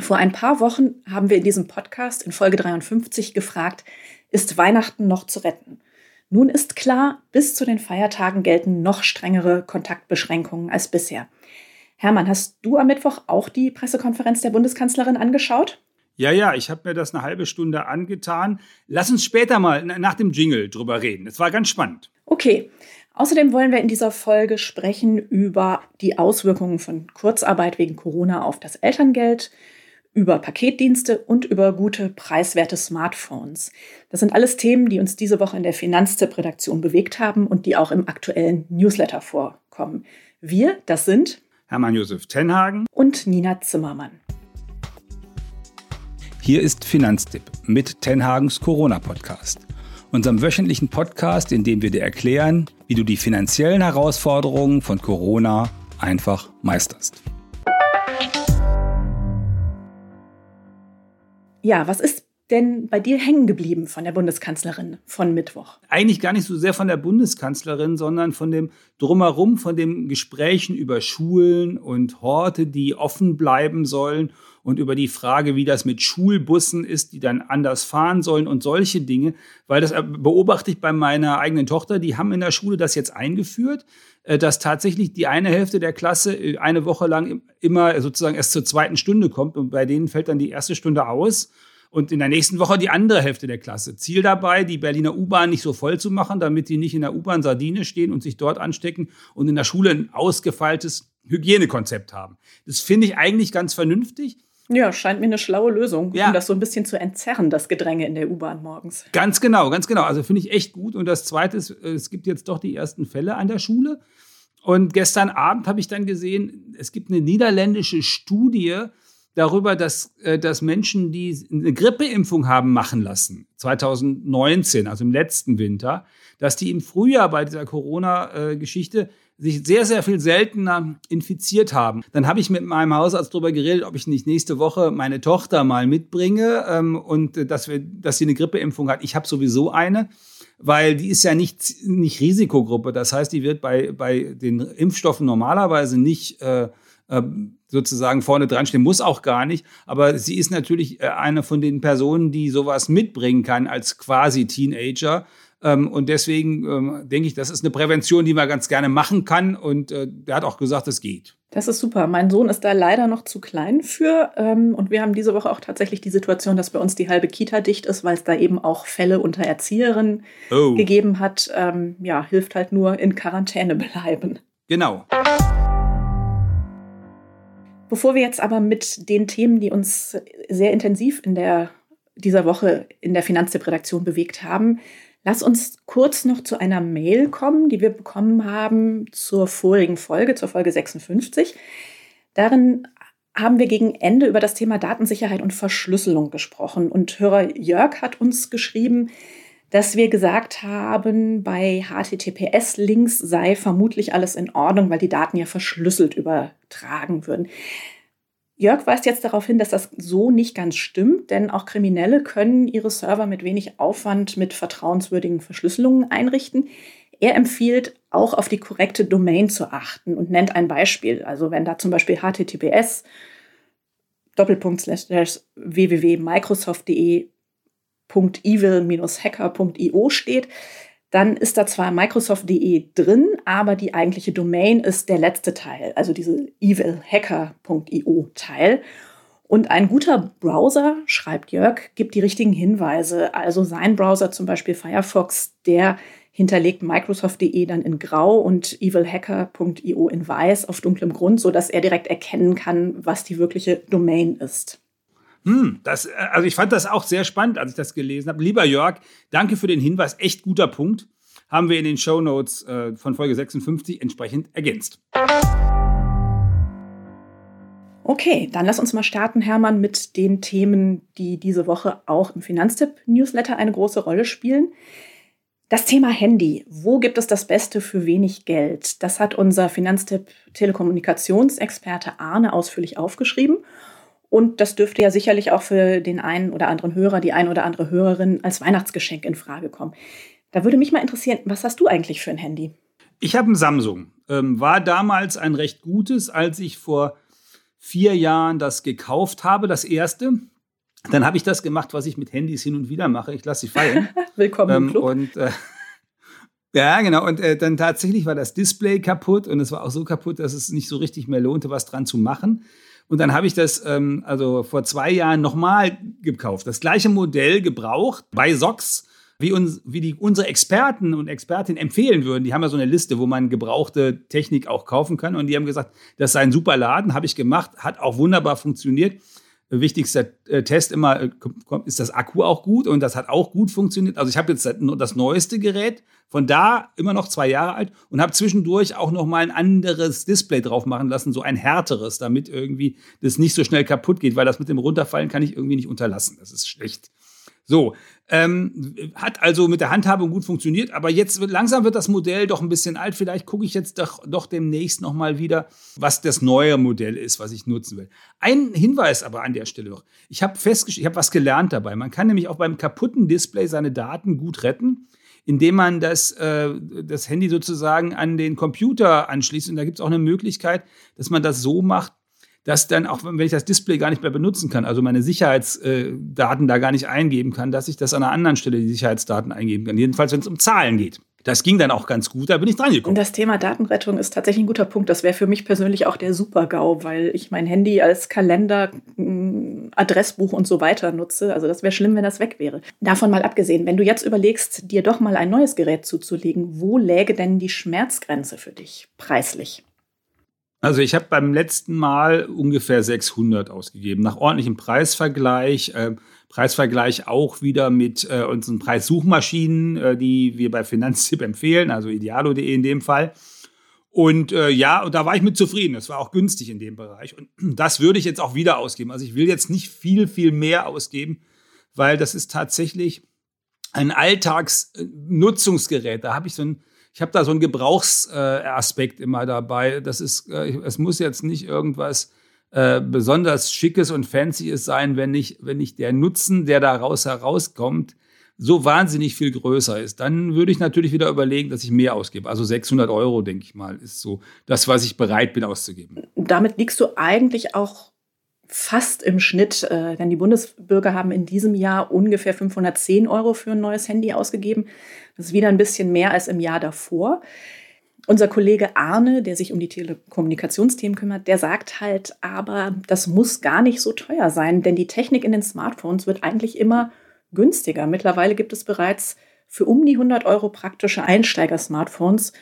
Vor ein paar Wochen haben wir in diesem Podcast in Folge 53 gefragt, ist Weihnachten noch zu retten? Nun ist klar, bis zu den Feiertagen gelten noch strengere Kontaktbeschränkungen als bisher. Hermann, hast du am Mittwoch auch die Pressekonferenz der Bundeskanzlerin angeschaut? Ja, ja, ich habe mir das eine halbe Stunde angetan. Lass uns später mal nach dem Jingle drüber reden. Es war ganz spannend. Okay. Außerdem wollen wir in dieser Folge sprechen über die Auswirkungen von Kurzarbeit wegen Corona auf das Elterngeld, über Paketdienste und über gute, preiswerte Smartphones. Das sind alles Themen, die uns diese Woche in der Finanztipp-Redaktion bewegt haben und die auch im aktuellen Newsletter vorkommen. Wir, das sind Hermann Josef Tenhagen und Nina Zimmermann. Hier ist Finanztipp mit Tenhagens Corona-Podcast, unserem wöchentlichen Podcast, in dem wir dir erklären, wie du die finanziellen Herausforderungen von Corona einfach meisterst. Ja, was ist denn bei dir hängen geblieben von der Bundeskanzlerin von Mittwoch? Eigentlich gar nicht so sehr von der Bundeskanzlerin, sondern von dem Drumherum, von den Gesprächen über Schulen und Horte, die offen bleiben sollen und über die Frage, wie das mit Schulbussen ist, die dann anders fahren sollen und solche Dinge. Weil das beobachte ich bei meiner eigenen Tochter, die haben in der Schule das jetzt eingeführt, äh, dass tatsächlich die eine Hälfte der Klasse äh, eine Woche lang immer sozusagen erst zur zweiten Stunde kommt und bei denen fällt dann die erste Stunde aus und in der nächsten Woche die andere Hälfte der Klasse. Ziel dabei, die Berliner U-Bahn nicht so voll zu machen, damit die nicht in der U-Bahn Sardine stehen und sich dort anstecken und in der Schule ein ausgefeiltes Hygienekonzept haben. Das finde ich eigentlich ganz vernünftig. Ja, scheint mir eine schlaue Lösung, ja. um das so ein bisschen zu entzerren, das Gedränge in der U-Bahn morgens. Ganz genau, ganz genau. Also finde ich echt gut. Und das Zweite ist, es gibt jetzt doch die ersten Fälle an der Schule. Und gestern Abend habe ich dann gesehen, es gibt eine niederländische Studie, darüber, dass, äh, dass Menschen, die eine Grippeimpfung haben machen lassen, 2019, also im letzten Winter, dass die im Frühjahr bei dieser Corona-Geschichte sich sehr, sehr viel seltener infiziert haben. Dann habe ich mit meinem Hausarzt darüber geredet, ob ich nicht nächste Woche meine Tochter mal mitbringe ähm, und äh, dass, wir, dass sie eine Grippeimpfung hat. Ich habe sowieso eine weil die ist ja nicht, nicht Risikogruppe. Das heißt, die wird bei, bei den Impfstoffen normalerweise nicht äh, ähm, sozusagen vorne dran stehen, muss auch gar nicht. Aber sie ist natürlich äh, eine von den Personen, die sowas mitbringen kann als quasi Teenager. Ähm, und deswegen ähm, denke ich, das ist eine Prävention, die man ganz gerne machen kann. Und äh, der hat auch gesagt, es geht. Das ist super. Mein Sohn ist da leider noch zu klein für. und wir haben diese Woche auch tatsächlich die Situation, dass bei uns die halbe Kita dicht ist, weil es da eben auch Fälle unter Erzieherinnen oh. gegeben hat. ja, hilft halt nur in Quarantäne bleiben. Genau. Bevor wir jetzt aber mit den Themen, die uns sehr intensiv in der, dieser Woche in der Finanztipp-Redaktion bewegt haben, lass uns kurz noch zu einer Mail kommen, die wir bekommen haben zur vorigen Folge, zur Folge 56. Darin haben wir gegen Ende über das Thema Datensicherheit und Verschlüsselung gesprochen. Und Hörer Jörg hat uns geschrieben, dass wir gesagt haben, bei HTTPS-Links sei vermutlich alles in Ordnung, weil die Daten ja verschlüsselt übertragen würden. Jörg weist jetzt darauf hin, dass das so nicht ganz stimmt, denn auch Kriminelle können ihre Server mit wenig Aufwand mit vertrauenswürdigen Verschlüsselungen einrichten. Er empfiehlt auch auf die korrekte Domain zu achten und nennt ein Beispiel. Also wenn da zum Beispiel https Doppelpunkt www.microsoft.de evil-hacker.io steht, dann ist da zwar Microsoft.de drin, aber die eigentliche Domain ist der letzte Teil, also diese evilhacker.io Teil. Und ein guter Browser, schreibt Jörg, gibt die richtigen Hinweise. Also sein Browser, zum Beispiel Firefox, der hinterlegt Microsoft.de dann in grau und evilhacker.io in weiß auf dunklem Grund, sodass er direkt erkennen kann, was die wirkliche Domain ist. Hm, das, äh, also ich fand das auch sehr spannend, als ich das gelesen habe. Lieber Jörg, danke für den Hinweis. Echt guter Punkt. Haben wir in den Show Notes äh, von Folge 56 entsprechend ergänzt. Okay, dann lass uns mal starten, Hermann, mit den Themen, die diese Woche auch im Finanztipp-Newsletter eine große Rolle spielen. Das Thema Handy. Wo gibt es das Beste für wenig Geld? Das hat unser Finanztipp-Telekommunikationsexperte Arne ausführlich aufgeschrieben. Und das dürfte ja sicherlich auch für den einen oder anderen Hörer, die ein oder andere Hörerin als Weihnachtsgeschenk in Frage kommen. Da würde mich mal interessieren, was hast du eigentlich für ein Handy? Ich habe ein Samsung. Ähm, war damals ein recht gutes, als ich vor vier Jahren das gekauft habe, das erste. Dann habe ich das gemacht, was ich mit Handys hin und wieder mache. Ich lasse sie fallen. Willkommen im ähm, Club. Und äh, ja, genau. Und äh, dann tatsächlich war das Display kaputt und es war auch so kaputt, dass es nicht so richtig mehr lohnte, was dran zu machen. Und dann habe ich das ähm, also vor zwei Jahren nochmal gekauft. Das gleiche Modell gebraucht bei Sox wie, uns, wie die, unsere Experten und Expertinnen empfehlen würden. Die haben ja so eine Liste, wo man gebrauchte Technik auch kaufen kann. Und die haben gesagt, das sei ein super Laden, habe ich gemacht, hat auch wunderbar funktioniert. Wichtigster äh, Test immer, äh, ist das Akku auch gut? Und das hat auch gut funktioniert. Also ich habe jetzt das neueste Gerät, von da immer noch zwei Jahre alt und habe zwischendurch auch noch mal ein anderes Display drauf machen lassen, so ein härteres, damit irgendwie das nicht so schnell kaputt geht, weil das mit dem Runterfallen kann ich irgendwie nicht unterlassen. Das ist schlecht. So, ähm, hat also mit der Handhabung gut funktioniert, aber jetzt wird, langsam wird das Modell doch ein bisschen alt. Vielleicht gucke ich jetzt doch, doch demnächst nochmal wieder, was das neue Modell ist, was ich nutzen will. Ein Hinweis aber an der Stelle noch. Ich habe festgestellt, ich habe was gelernt dabei. Man kann nämlich auch beim kaputten Display seine Daten gut retten indem man das, äh, das Handy sozusagen an den Computer anschließt. Und da gibt es auch eine Möglichkeit, dass man das so macht, dass dann auch, wenn ich das Display gar nicht mehr benutzen kann, also meine Sicherheitsdaten da gar nicht eingeben kann, dass ich das an einer anderen Stelle die Sicherheitsdaten eingeben kann. Jedenfalls, wenn es um Zahlen geht. Das ging dann auch ganz gut, da bin ich dran gekommen. Und das Thema Datenrettung ist tatsächlich ein guter Punkt. Das wäre für mich persönlich auch der Super-GAU, weil ich mein Handy als Kalender, mm, Adressbuch und so weiter nutze. Also das wäre schlimm, wenn das weg wäre. Davon mal abgesehen, wenn du jetzt überlegst, dir doch mal ein neues Gerät zuzulegen, wo läge denn die Schmerzgrenze für dich preislich? Also ich habe beim letzten Mal ungefähr 600 ausgegeben. Nach ordentlichem Preisvergleich, äh, Preisvergleich auch wieder mit äh, unseren Preissuchmaschinen, äh, die wir bei Finanztipp empfehlen, also idealo.de in dem Fall. Und äh, ja, und da war ich mit zufrieden. Es war auch günstig in dem Bereich. Und das würde ich jetzt auch wieder ausgeben. Also ich will jetzt nicht viel, viel mehr ausgeben, weil das ist tatsächlich ein Alltagsnutzungsgerät. Da habe ich so ein ich habe da so einen Gebrauchsaspekt immer dabei. Das ist, äh, es muss jetzt nicht irgendwas äh, besonders Schickes und Fancyes sein, wenn nicht, wenn nicht der Nutzen, der daraus herauskommt, so wahnsinnig viel größer ist, dann würde ich natürlich wieder überlegen, dass ich mehr ausgebe. Also 600 Euro, denke ich mal, ist so das, was ich bereit bin auszugeben. Damit liegst du eigentlich auch fast im Schnitt, äh, denn die Bundesbürger haben in diesem Jahr ungefähr 510 Euro für ein neues Handy ausgegeben. Das ist wieder ein bisschen mehr als im Jahr davor. Unser Kollege Arne, der sich um die Telekommunikationsthemen kümmert, der sagt halt, aber das muss gar nicht so teuer sein, denn die Technik in den Smartphones wird eigentlich immer günstiger. Mittlerweile gibt es bereits für um die 100 Euro praktische Einsteiger-Smartphones.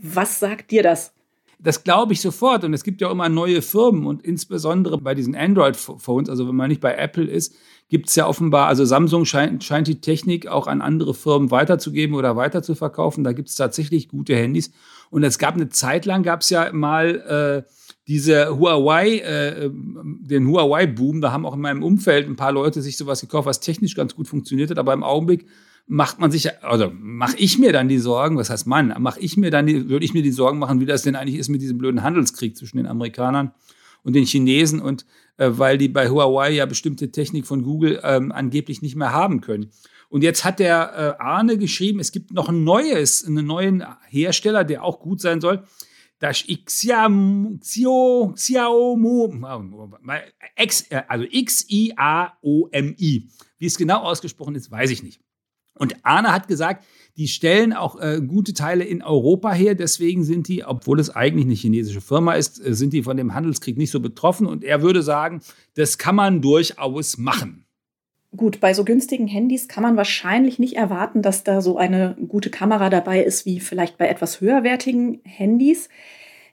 Was sagt dir das? Das glaube ich sofort. Und es gibt ja immer neue Firmen und insbesondere bei diesen Android-Phones, also wenn man nicht bei Apple ist, gibt es ja offenbar, also Samsung scheint, scheint die Technik auch an andere Firmen weiterzugeben oder weiterzuverkaufen. Da gibt es tatsächlich gute Handys. Und es gab eine Zeit lang, gab es ja mal äh, diese Huawei, äh, den Huawei-Boom. Da haben auch in meinem Umfeld ein paar Leute sich sowas gekauft, was technisch ganz gut funktioniert hat. Aber im Augenblick macht man sich, also mache ich mir dann die Sorgen, was heißt Mann, mache ich mir dann, die, würde ich mir die Sorgen machen, wie das denn eigentlich ist mit diesem blöden Handelskrieg zwischen den Amerikanern und den Chinesen und äh, weil die bei Huawei ja bestimmte Technik von Google ähm, angeblich nicht mehr haben können. Und jetzt hat der äh, Arne geschrieben, es gibt noch ein neues, einen neuen Hersteller, der auch gut sein soll. Das Xiaomi, Xiaomi, also X-I-A-O-M-I. Wie es genau ausgesprochen ist, weiß ich nicht. Und Arne hat gesagt, die stellen auch äh, gute Teile in Europa her. Deswegen sind die, obwohl es eigentlich eine chinesische Firma ist, äh, sind die von dem Handelskrieg nicht so betroffen. Und er würde sagen, das kann man durchaus machen. Gut, bei so günstigen Handys kann man wahrscheinlich nicht erwarten, dass da so eine gute Kamera dabei ist wie vielleicht bei etwas höherwertigen Handys.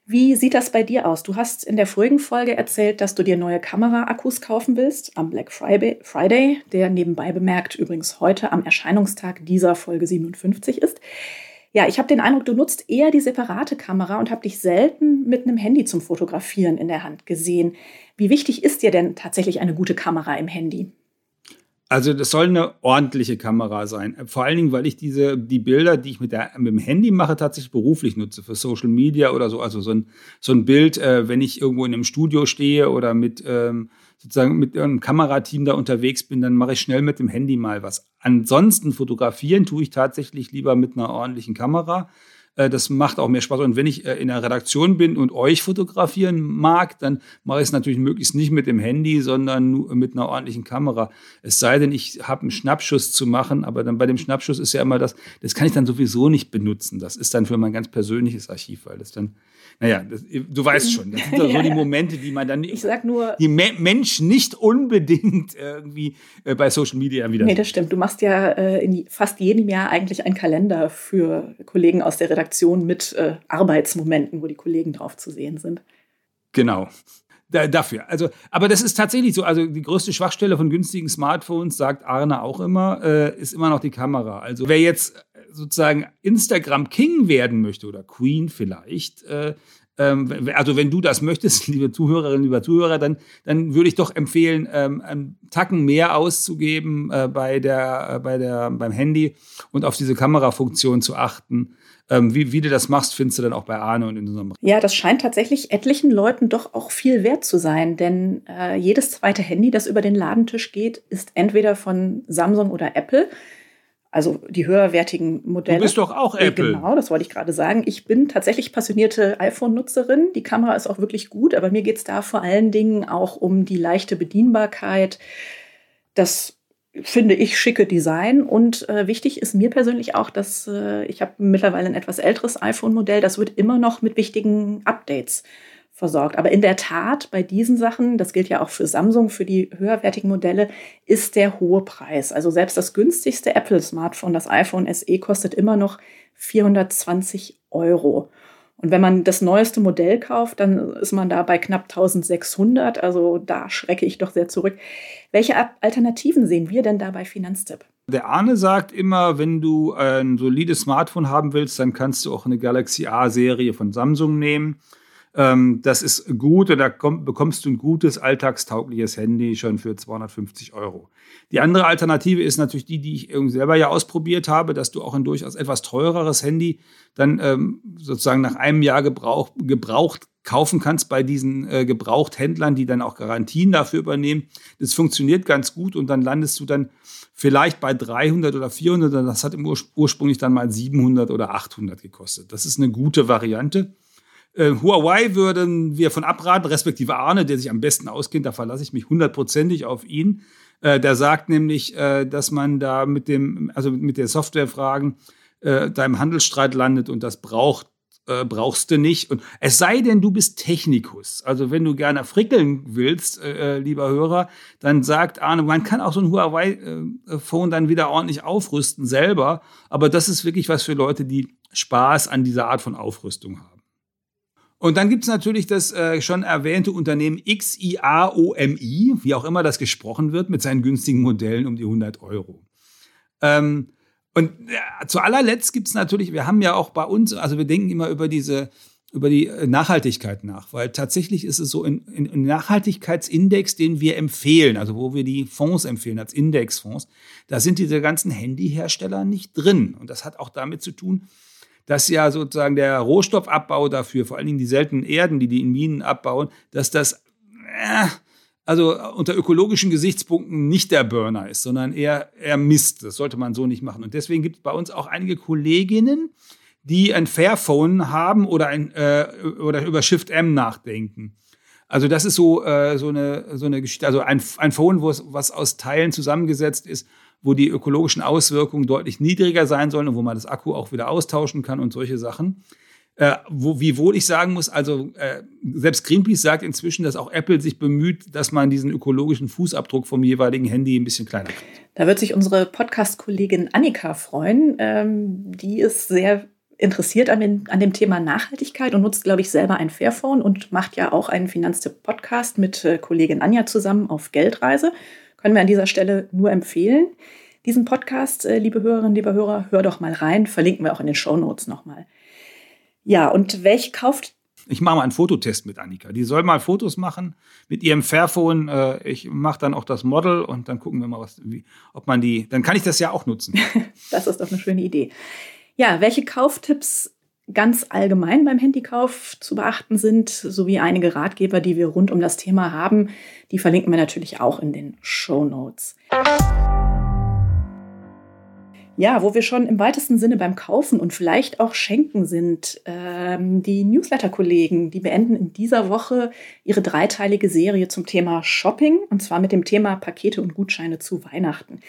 Wie sieht das bei dir aus? Du hast in der vorigen Folge erzählt, dass du dir neue Kameraakkus kaufen willst am Black Friday, der nebenbei bemerkt übrigens heute am Erscheinungstag dieser Folge 57 ist. Ja, ich habe den Eindruck, du nutzt eher die separate Kamera und habe dich selten mit einem Handy zum Fotografieren in der Hand gesehen. Wie wichtig ist dir denn tatsächlich eine gute Kamera im Handy? Also das soll eine ordentliche Kamera sein. Vor allen Dingen, weil ich diese, die Bilder, die ich mit, der, mit dem Handy mache, tatsächlich beruflich nutze, für Social Media oder so. Also so ein, so ein Bild, äh, wenn ich irgendwo in einem Studio stehe oder mit ähm, sozusagen mit einem Kamerateam da unterwegs bin, dann mache ich schnell mit dem Handy mal was. Ansonsten fotografieren tue ich tatsächlich lieber mit einer ordentlichen Kamera. Äh, das macht auch mehr Spaß. Und wenn ich äh, in der Redaktion bin und euch fotografieren mag, dann mache ich es natürlich möglichst nicht mit dem Handy, sondern nur mit einer ordentlichen Kamera. Es sei denn, ich habe einen Schnappschuss zu machen, aber dann bei dem Schnappschuss ist ja immer das, das kann ich dann sowieso nicht benutzen. Das ist dann für mein ganz persönliches Archiv, weil das dann naja, das, du weißt schon, das sind so die Momente, die man dann ich sag nur, die Me Menschen nicht unbedingt irgendwie äh, bei Social Media wieder. Nee, das stimmt. Du machst ja äh, in fast jedem Jahr eigentlich einen Kalender für Kollegen aus der Redaktion mit äh, Arbeitsmomenten, wo die Kollegen drauf zu sehen sind. Genau. Da, dafür. Also, aber das ist tatsächlich so. Also die größte Schwachstelle von günstigen Smartphones, sagt Arne auch immer, äh, ist immer noch die Kamera. Also wer jetzt sozusagen Instagram King werden möchte oder Queen vielleicht, äh, ähm, also wenn du das möchtest, liebe Zuhörerinnen, lieber Zuhörer, dann, dann würde ich doch empfehlen, ähm, einen Tacken mehr auszugeben äh, bei der, äh, bei der, beim Handy und auf diese Kamerafunktion zu achten. Ähm, wie, wie du das machst, findest du dann auch bei Arne und in unserem. Ja, das scheint tatsächlich etlichen Leuten doch auch viel wert zu sein, denn äh, jedes zweite Handy, das über den Ladentisch geht, ist entweder von Samsung oder Apple. Also die höherwertigen Modelle. Du bist doch auch Apple. Genau, das wollte ich gerade sagen. Ich bin tatsächlich passionierte iPhone-Nutzerin. Die Kamera ist auch wirklich gut, aber mir geht es da vor allen Dingen auch um die leichte Bedienbarkeit, das finde ich schicke Design und äh, wichtig ist mir persönlich auch, dass äh, ich habe mittlerweile ein etwas älteres iPhone-Modell, das wird immer noch mit wichtigen Updates versorgt. Aber in der Tat, bei diesen Sachen, das gilt ja auch für Samsung, für die höherwertigen Modelle, ist der hohe Preis. Also selbst das günstigste Apple-Smartphone, das iPhone SE, kostet immer noch 420 Euro. Und wenn man das neueste Modell kauft, dann ist man da bei knapp 1600. Also da schrecke ich doch sehr zurück. Welche Alternativen sehen wir denn da bei Finanztipp? Der Arne sagt immer, wenn du ein solides Smartphone haben willst, dann kannst du auch eine Galaxy A-Serie von Samsung nehmen. Ähm, das ist gut und da komm, bekommst du ein gutes, alltagstaugliches Handy schon für 250 Euro. Die andere Alternative ist natürlich die, die ich irgendwie selber ja ausprobiert habe, dass du auch ein durchaus etwas teureres Handy dann ähm, sozusagen nach einem Jahr Gebrauch, gebraucht kaufen kannst bei diesen äh, Gebrauchthändlern, die dann auch Garantien dafür übernehmen. Das funktioniert ganz gut und dann landest du dann vielleicht bei 300 oder 400 und das hat im Ur ursprünglich dann mal 700 oder 800 gekostet. Das ist eine gute Variante. Äh, Huawei würden wir von abraten, respektive Arne, der sich am besten auskennt, da verlasse ich mich hundertprozentig auf ihn. Äh, der sagt nämlich, äh, dass man da mit dem, also mit der Softwarefragen äh, da im Handelsstreit landet und das braucht äh, brauchst du nicht. Und es sei denn, du bist Technikus. Also wenn du gerne frickeln willst, äh, äh lieber Hörer, dann sagt Arne, man kann auch so ein Huawei-Phone dann wieder ordentlich aufrüsten selber. Aber das ist wirklich was für Leute, die Spaß an dieser Art von Aufrüstung haben. Und dann gibt es natürlich das äh, schon erwähnte Unternehmen XIAOMI, wie auch immer das gesprochen wird, mit seinen günstigen Modellen um die 100 Euro. Ähm, und ja, zu allerletzt gibt es natürlich, wir haben ja auch bei uns, also wir denken immer über diese über die äh, Nachhaltigkeit nach, weil tatsächlich ist es so ein, ein Nachhaltigkeitsindex, den wir empfehlen, also wo wir die Fonds empfehlen als Indexfonds, da sind diese ganzen Handyhersteller nicht drin. Und das hat auch damit zu tun, dass ja sozusagen der Rohstoffabbau dafür, vor allen Dingen die seltenen Erden, die die in Minen abbauen, dass das äh, also unter ökologischen Gesichtspunkten nicht der Burner ist, sondern eher, eher Mist. Das sollte man so nicht machen. Und deswegen gibt es bei uns auch einige Kolleginnen, die ein Fairphone haben oder, ein, äh, oder über Shift M nachdenken. Also das ist so, äh, so, eine, so eine Geschichte, also ein, ein Phone, was aus Teilen zusammengesetzt ist wo die ökologischen Auswirkungen deutlich niedriger sein sollen und wo man das Akku auch wieder austauschen kann und solche Sachen. Äh, wo, wiewohl ich sagen muss, also äh, selbst Greenpeace sagt inzwischen, dass auch Apple sich bemüht, dass man diesen ökologischen Fußabdruck vom jeweiligen Handy ein bisschen kleiner kriegt. Da wird sich unsere Podcast-Kollegin Annika freuen. Ähm, die ist sehr interessiert an, den, an, dem Thema Nachhaltigkeit und nutzt, glaube ich, selber ein Fairphone und macht ja auch einen Finanztipp-Podcast mit äh, Kollegin Anja zusammen auf Geldreise. Können wir an dieser Stelle nur empfehlen. Diesen Podcast, äh, liebe Hörerinnen, liebe Hörer, hör doch mal rein. Verlinken wir auch in den Show Notes nochmal. Ja, und welche kauft ich mache mal einen Fototest mit Annika. Die soll mal Fotos machen mit ihrem Fairphone. Äh, ich mache dann auch das Model und dann gucken wir mal, was, wie, ob man die. Dann kann ich das ja auch nutzen. das ist doch eine schöne Idee. Ja, welche Kauftipps ganz allgemein beim Handykauf zu beachten sind, sowie einige Ratgeber, die wir rund um das Thema haben. Die verlinken wir natürlich auch in den Show Notes. Ja, wo wir schon im weitesten Sinne beim Kaufen und vielleicht auch Schenken sind. Ähm, die Newsletter-Kollegen, die beenden in dieser Woche ihre dreiteilige Serie zum Thema Shopping und zwar mit dem Thema Pakete und Gutscheine zu Weihnachten.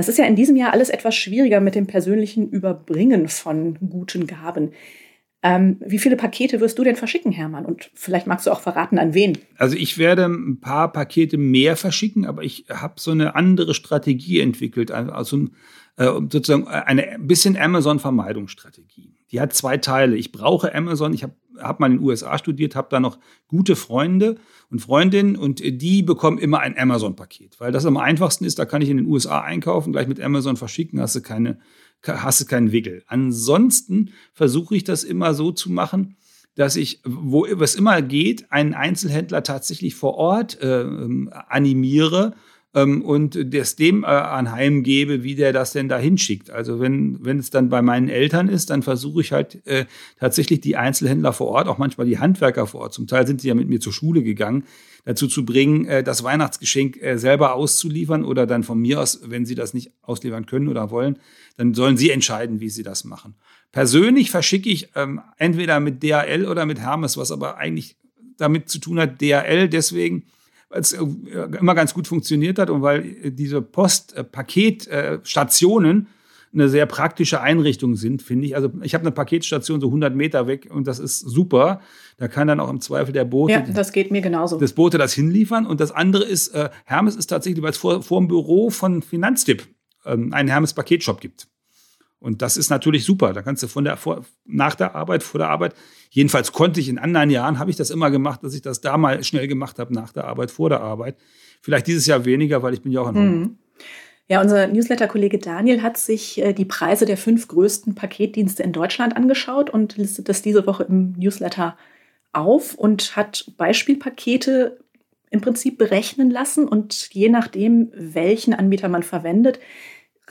Das ist ja in diesem Jahr alles etwas schwieriger mit dem persönlichen Überbringen von guten Gaben. Ähm, wie viele Pakete wirst du denn verschicken, Hermann? Und vielleicht magst du auch verraten, an wen? Also ich werde ein paar Pakete mehr verschicken, aber ich habe so eine andere Strategie entwickelt, also äh, sozusagen eine bisschen Amazon-Vermeidungsstrategie. Die hat zwei Teile. Ich brauche Amazon. Ich habe hab mal in den USA studiert, habe da noch gute Freunde und Freundinnen und die bekommen immer ein Amazon-Paket, weil das am einfachsten ist. Da kann ich in den USA einkaufen, gleich mit Amazon verschicken, hast du keine hast du keinen Wickel. Ansonsten versuche ich das immer so zu machen, dass ich, wo es immer geht, einen Einzelhändler tatsächlich vor Ort äh, animiere ähm, und das dem äh, anheimgebe, wie der das denn da hinschickt. Also wenn, wenn es dann bei meinen Eltern ist, dann versuche ich halt äh, tatsächlich die Einzelhändler vor Ort, auch manchmal die Handwerker vor Ort, zum Teil sind sie ja mit mir zur Schule gegangen, dazu zu bringen, äh, das Weihnachtsgeschenk äh, selber auszuliefern oder dann von mir aus, wenn sie das nicht ausliefern können oder wollen, dann sollen sie entscheiden, wie sie das machen. Persönlich verschicke ich ähm, entweder mit DHL oder mit Hermes, was aber eigentlich damit zu tun hat, DHL deswegen, es äh, immer ganz gut funktioniert hat und weil diese Post-Paketstationen eine sehr praktische Einrichtung sind, finde ich. Also ich habe eine Paketstation so 100 Meter weg und das ist super. Da kann dann auch im Zweifel der Bote. Ja, das geht mir genauso. Das Bote das hinliefern. Und das andere ist, äh, Hermes ist tatsächlich, weil es vor, vor dem Büro von Finanztipp ähm, einen Hermes-Paketshop gibt. Und das ist natürlich super. Da kannst du von der, vor, nach der Arbeit, vor der Arbeit, jedenfalls konnte ich in anderen Jahren, habe ich das immer gemacht, dass ich das da mal schnell gemacht habe, nach der Arbeit, vor der Arbeit. Vielleicht dieses Jahr weniger, weil ich bin ja auch in mhm. Ja, unser Newsletter-Kollege Daniel hat sich äh, die Preise der fünf größten Paketdienste in Deutschland angeschaut und listet das diese Woche im Newsletter auf und hat Beispielpakete im Prinzip berechnen lassen. Und je nachdem, welchen Anbieter man verwendet,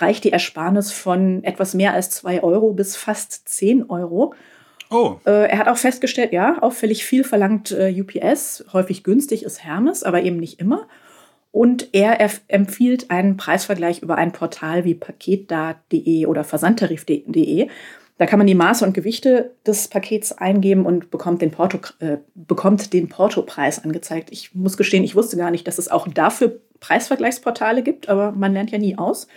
reicht die Ersparnis von etwas mehr als zwei Euro bis fast zehn Euro. Oh. Äh, er hat auch festgestellt, ja, auffällig viel verlangt äh, UPS, häufig günstig ist Hermes, aber eben nicht immer. Und er empfiehlt einen Preisvergleich über ein Portal wie paketda.de oder versandtarif.de. Da kann man die Maße und Gewichte des Pakets eingeben und bekommt den, Porto, äh, bekommt den Portopreis angezeigt. Ich muss gestehen, ich wusste gar nicht, dass es auch dafür Preisvergleichsportale gibt, aber man lernt ja nie aus.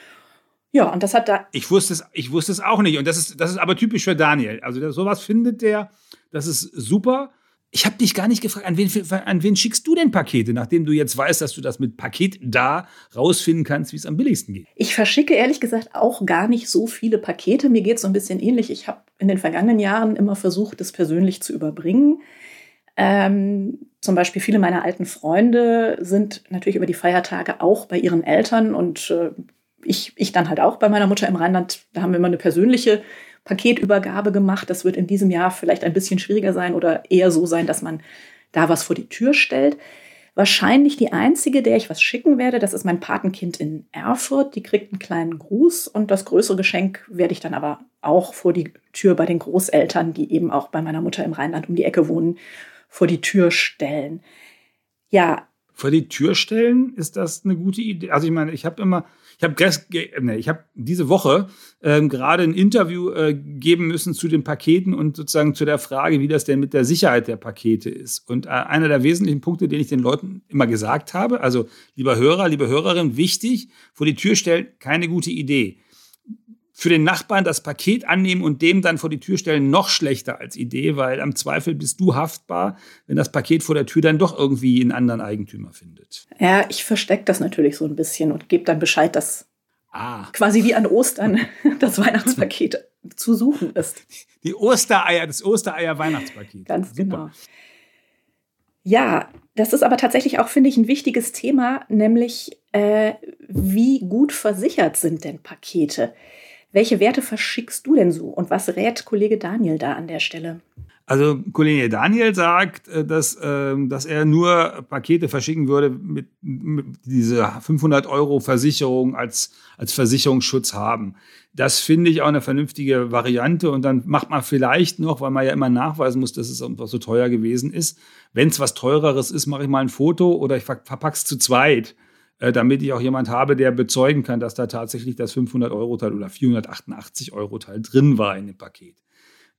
Ja, und das hat da. Ich wusste es, ich wusste es auch nicht. Und das ist, das ist aber typisch für Daniel. Also sowas findet der, das ist super. Ich habe dich gar nicht gefragt, an wen, an wen schickst du denn Pakete, nachdem du jetzt weißt, dass du das mit Paket da rausfinden kannst, wie es am billigsten geht? Ich verschicke ehrlich gesagt auch gar nicht so viele Pakete. Mir geht es so ein bisschen ähnlich. Ich habe in den vergangenen Jahren immer versucht, das persönlich zu überbringen. Ähm, zum Beispiel viele meiner alten Freunde sind natürlich über die Feiertage auch bei ihren Eltern und äh, ich, ich dann halt auch bei meiner Mutter im Rheinland. Da haben wir immer eine persönliche Paketübergabe gemacht. Das wird in diesem Jahr vielleicht ein bisschen schwieriger sein oder eher so sein, dass man da was vor die Tür stellt. Wahrscheinlich die einzige, der ich was schicken werde, das ist mein Patenkind in Erfurt. Die kriegt einen kleinen Gruß und das größere Geschenk werde ich dann aber auch vor die Tür bei den Großeltern, die eben auch bei meiner Mutter im Rheinland um die Ecke wohnen, vor die Tür stellen. Ja. Vor die Tür stellen, ist das eine gute Idee? Also ich meine, ich habe immer, ich habe nee, ich hab diese Woche ähm, gerade ein Interview äh, geben müssen zu den Paketen und sozusagen zu der Frage, wie das denn mit der Sicherheit der Pakete ist. Und äh, einer der wesentlichen Punkte, den ich den Leuten immer gesagt habe, also lieber Hörer, liebe Hörerin, wichtig, vor die Tür stellen, keine gute Idee für den Nachbarn das Paket annehmen und dem dann vor die Tür stellen, noch schlechter als Idee, weil am Zweifel bist du haftbar, wenn das Paket vor der Tür dann doch irgendwie einen anderen Eigentümer findet. Ja, ich verstecke das natürlich so ein bisschen und gebe dann Bescheid, dass ah. quasi wie an Ostern das Weihnachtspaket zu suchen ist. Die Ostereier, das Ostereier-Weihnachtspaket. Ganz Super. genau. Ja, das ist aber tatsächlich auch, finde ich, ein wichtiges Thema, nämlich äh, wie gut versichert sind denn Pakete? Welche Werte verschickst du denn so und was rät Kollege Daniel da an der Stelle? Also Kollege Daniel sagt, äh, dass, ähm, dass er nur Pakete verschicken würde mit, mit dieser 500 Euro Versicherung als, als Versicherungsschutz haben. Das finde ich auch eine vernünftige Variante und dann macht man vielleicht noch, weil man ja immer nachweisen muss, dass es einfach so teuer gewesen ist. Wenn es was teureres ist, mache ich mal ein Foto oder ich verpacke es zu zweit damit ich auch jemand habe, der bezeugen kann, dass da tatsächlich das 500-Euro-Teil oder 488-Euro-Teil drin war in dem Paket.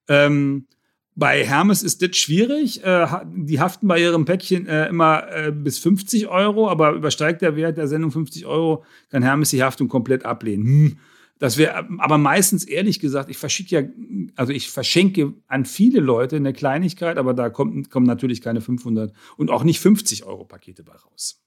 Ähm, bei Hermes ist das schwierig. Äh, die haften bei ihrem Päckchen äh, immer äh, bis 50 Euro, aber übersteigt der Wert der Sendung 50 Euro, kann Hermes die Haftung komplett ablehnen. Hm. Das wäre, aber meistens ehrlich gesagt, ich verschicke ja, also ich verschenke an viele Leute eine Kleinigkeit, aber da kommt, kommen natürlich keine 500 und auch nicht 50 Euro Pakete bei raus.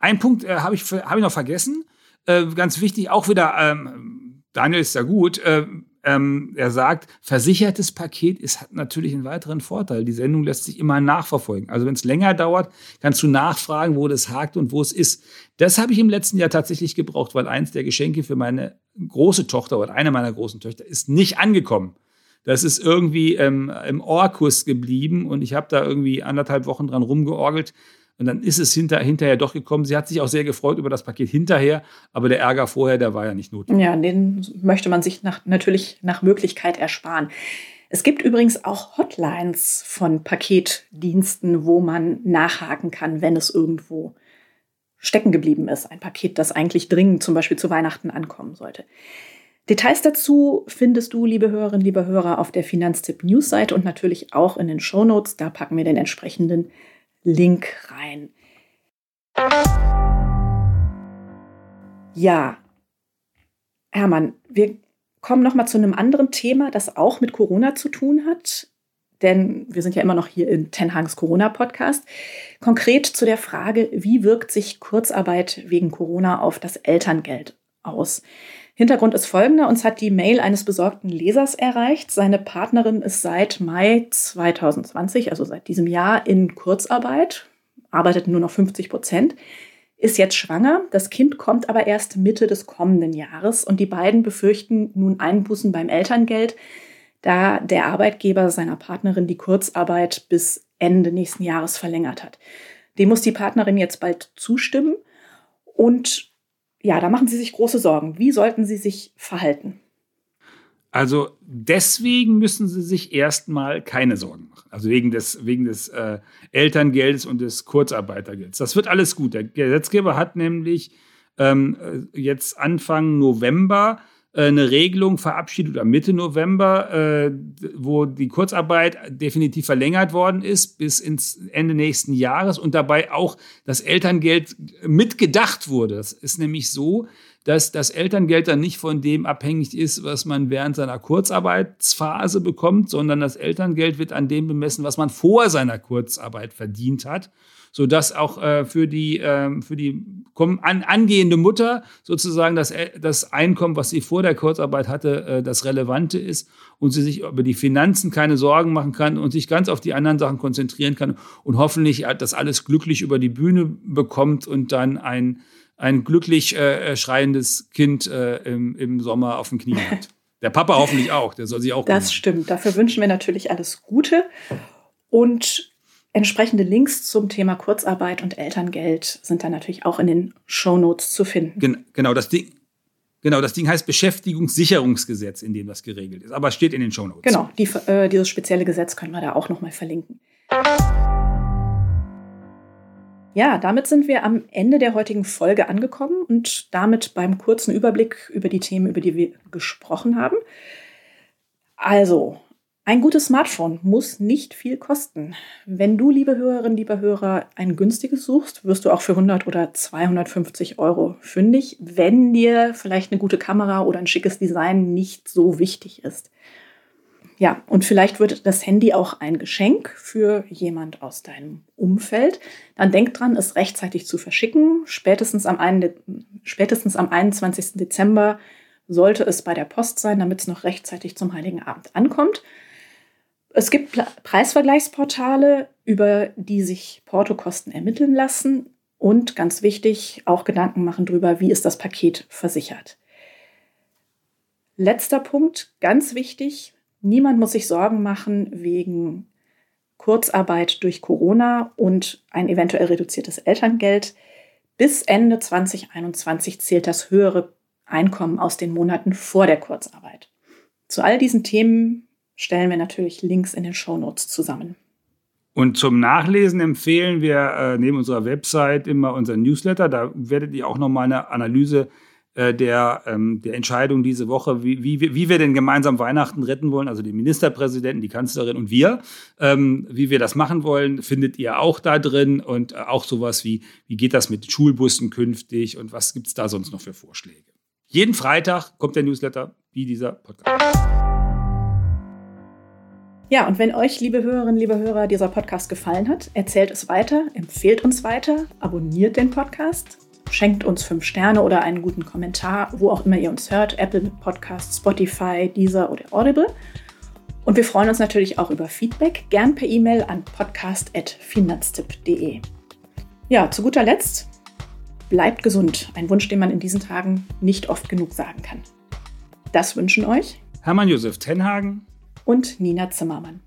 Ein Punkt äh, habe ich, hab ich noch vergessen. Äh, ganz wichtig, auch wieder, ähm, Daniel ist ja gut, äh, ähm, er sagt, versichertes Paket ist, hat natürlich einen weiteren Vorteil. Die Sendung lässt sich immer nachverfolgen. Also wenn es länger dauert, kannst du nachfragen, wo das hakt und wo es ist. Das habe ich im letzten Jahr tatsächlich gebraucht, weil eins der Geschenke für meine große Tochter oder eine meiner großen Töchter ist nicht angekommen. Das ist irgendwie ähm, im Orkus geblieben und ich habe da irgendwie anderthalb Wochen dran rumgeorgelt. Und dann ist es hinter, hinterher doch gekommen. Sie hat sich auch sehr gefreut über das Paket hinterher, aber der Ärger vorher, der war ja nicht notwendig. Ja, den möchte man sich nach, natürlich nach Möglichkeit ersparen. Es gibt übrigens auch Hotlines von Paketdiensten, wo man nachhaken kann, wenn es irgendwo stecken geblieben ist. Ein Paket, das eigentlich dringend zum Beispiel zu Weihnachten ankommen sollte. Details dazu findest du, liebe Hörerinnen, liebe Hörer, auf der Finanztipp News-Seite und natürlich auch in den Shownotes. Da packen wir den entsprechenden Link rein. Ja, Hermann, wir kommen noch mal zu einem anderen Thema, das auch mit Corona zu tun hat. Denn wir sind ja immer noch hier in Tenhags Corona-Podcast. Konkret zu der Frage, wie wirkt sich Kurzarbeit wegen Corona auf das Elterngeld aus? Hintergrund ist folgender. Uns hat die Mail eines besorgten Lesers erreicht. Seine Partnerin ist seit Mai 2020, also seit diesem Jahr, in Kurzarbeit, arbeitet nur noch 50 Prozent, ist jetzt schwanger. Das Kind kommt aber erst Mitte des kommenden Jahres und die beiden befürchten nun Einbußen beim Elterngeld, da der Arbeitgeber seiner Partnerin die Kurzarbeit bis Ende nächsten Jahres verlängert hat. Dem muss die Partnerin jetzt bald zustimmen und ja, da machen Sie sich große Sorgen. Wie sollten Sie sich verhalten? Also deswegen müssen Sie sich erstmal keine Sorgen machen. Also wegen des, wegen des äh, Elterngeldes und des Kurzarbeitergelds. Das wird alles gut. Der Gesetzgeber hat nämlich ähm, äh, jetzt Anfang November eine Regelung verabschiedet oder Mitte November, äh, wo die Kurzarbeit definitiv verlängert worden ist bis ins Ende nächsten Jahres und dabei auch das Elterngeld mitgedacht wurde. Das ist nämlich so, dass das Elterngeld dann nicht von dem abhängig ist, was man während seiner Kurzarbeitsphase bekommt, sondern das Elterngeld wird an dem bemessen, was man vor seiner Kurzarbeit verdient hat sodass auch äh, für die, äh, für die an, angehende Mutter sozusagen das, äh, das Einkommen, was sie vor der Kurzarbeit hatte, äh, das Relevante ist und sie sich über die Finanzen keine Sorgen machen kann und sich ganz auf die anderen Sachen konzentrieren kann und hoffentlich das alles glücklich über die Bühne bekommt und dann ein, ein glücklich äh, schreiendes Kind äh, im, im Sommer auf den Knien hat. Der Papa hoffentlich auch, der soll sich auch. Das stimmt. Dafür wünschen wir natürlich alles Gute. Und Entsprechende Links zum Thema Kurzarbeit und Elterngeld sind dann natürlich auch in den Shownotes zu finden. Gen genau, das Ding, genau, das Ding heißt Beschäftigungssicherungsgesetz, in dem das geregelt ist, aber steht in den Shownotes. Genau, die, äh, dieses spezielle Gesetz können wir da auch nochmal verlinken. Ja, damit sind wir am Ende der heutigen Folge angekommen und damit beim kurzen Überblick über die Themen, über die wir gesprochen haben. Also, ein gutes Smartphone muss nicht viel kosten. Wenn du, liebe Hörerinnen, lieber Hörer, ein günstiges suchst, wirst du auch für 100 oder 250 Euro fündig, wenn dir vielleicht eine gute Kamera oder ein schickes Design nicht so wichtig ist. Ja, und vielleicht wird das Handy auch ein Geschenk für jemand aus deinem Umfeld. Dann denk dran, es rechtzeitig zu verschicken. Spätestens am, 1, spätestens am 21. Dezember sollte es bei der Post sein, damit es noch rechtzeitig zum Heiligen Abend ankommt. Es gibt Preisvergleichsportale, über die sich Portokosten ermitteln lassen und ganz wichtig, auch Gedanken machen darüber, wie ist das Paket versichert. Letzter Punkt, ganz wichtig, niemand muss sich Sorgen machen wegen Kurzarbeit durch Corona und ein eventuell reduziertes Elterngeld. Bis Ende 2021 zählt das höhere Einkommen aus den Monaten vor der Kurzarbeit. Zu all diesen Themen stellen wir natürlich Links in den Shownotes zusammen. Und zum Nachlesen empfehlen wir äh, neben unserer Website immer unseren Newsletter. Da werdet ihr auch nochmal eine Analyse äh, der, ähm, der Entscheidung diese Woche, wie, wie, wie wir denn gemeinsam Weihnachten retten wollen, also die Ministerpräsidenten, die Kanzlerin und wir, ähm, wie wir das machen wollen, findet ihr auch da drin und äh, auch sowas wie, wie geht das mit Schulbussen künftig und was gibt es da sonst noch für Vorschläge. Jeden Freitag kommt der Newsletter wie dieser Podcast. Ja, und wenn euch, liebe Hörerinnen, liebe Hörer, dieser Podcast gefallen hat, erzählt es weiter, empfehlt uns weiter, abonniert den Podcast Schenkt uns fünf Sterne oder einen guten Kommentar, wo auch immer ihr uns hört. Apple Podcasts, Spotify, Deezer oder Audible. Und wir freuen uns natürlich auch über Feedback, gern per E-Mail an podcast.finanztipp.de. Ja, zu guter Letzt, bleibt gesund. Ein Wunsch, den man in diesen Tagen nicht oft genug sagen kann. Das wünschen euch Hermann Josef Tenhagen und Nina Zimmermann.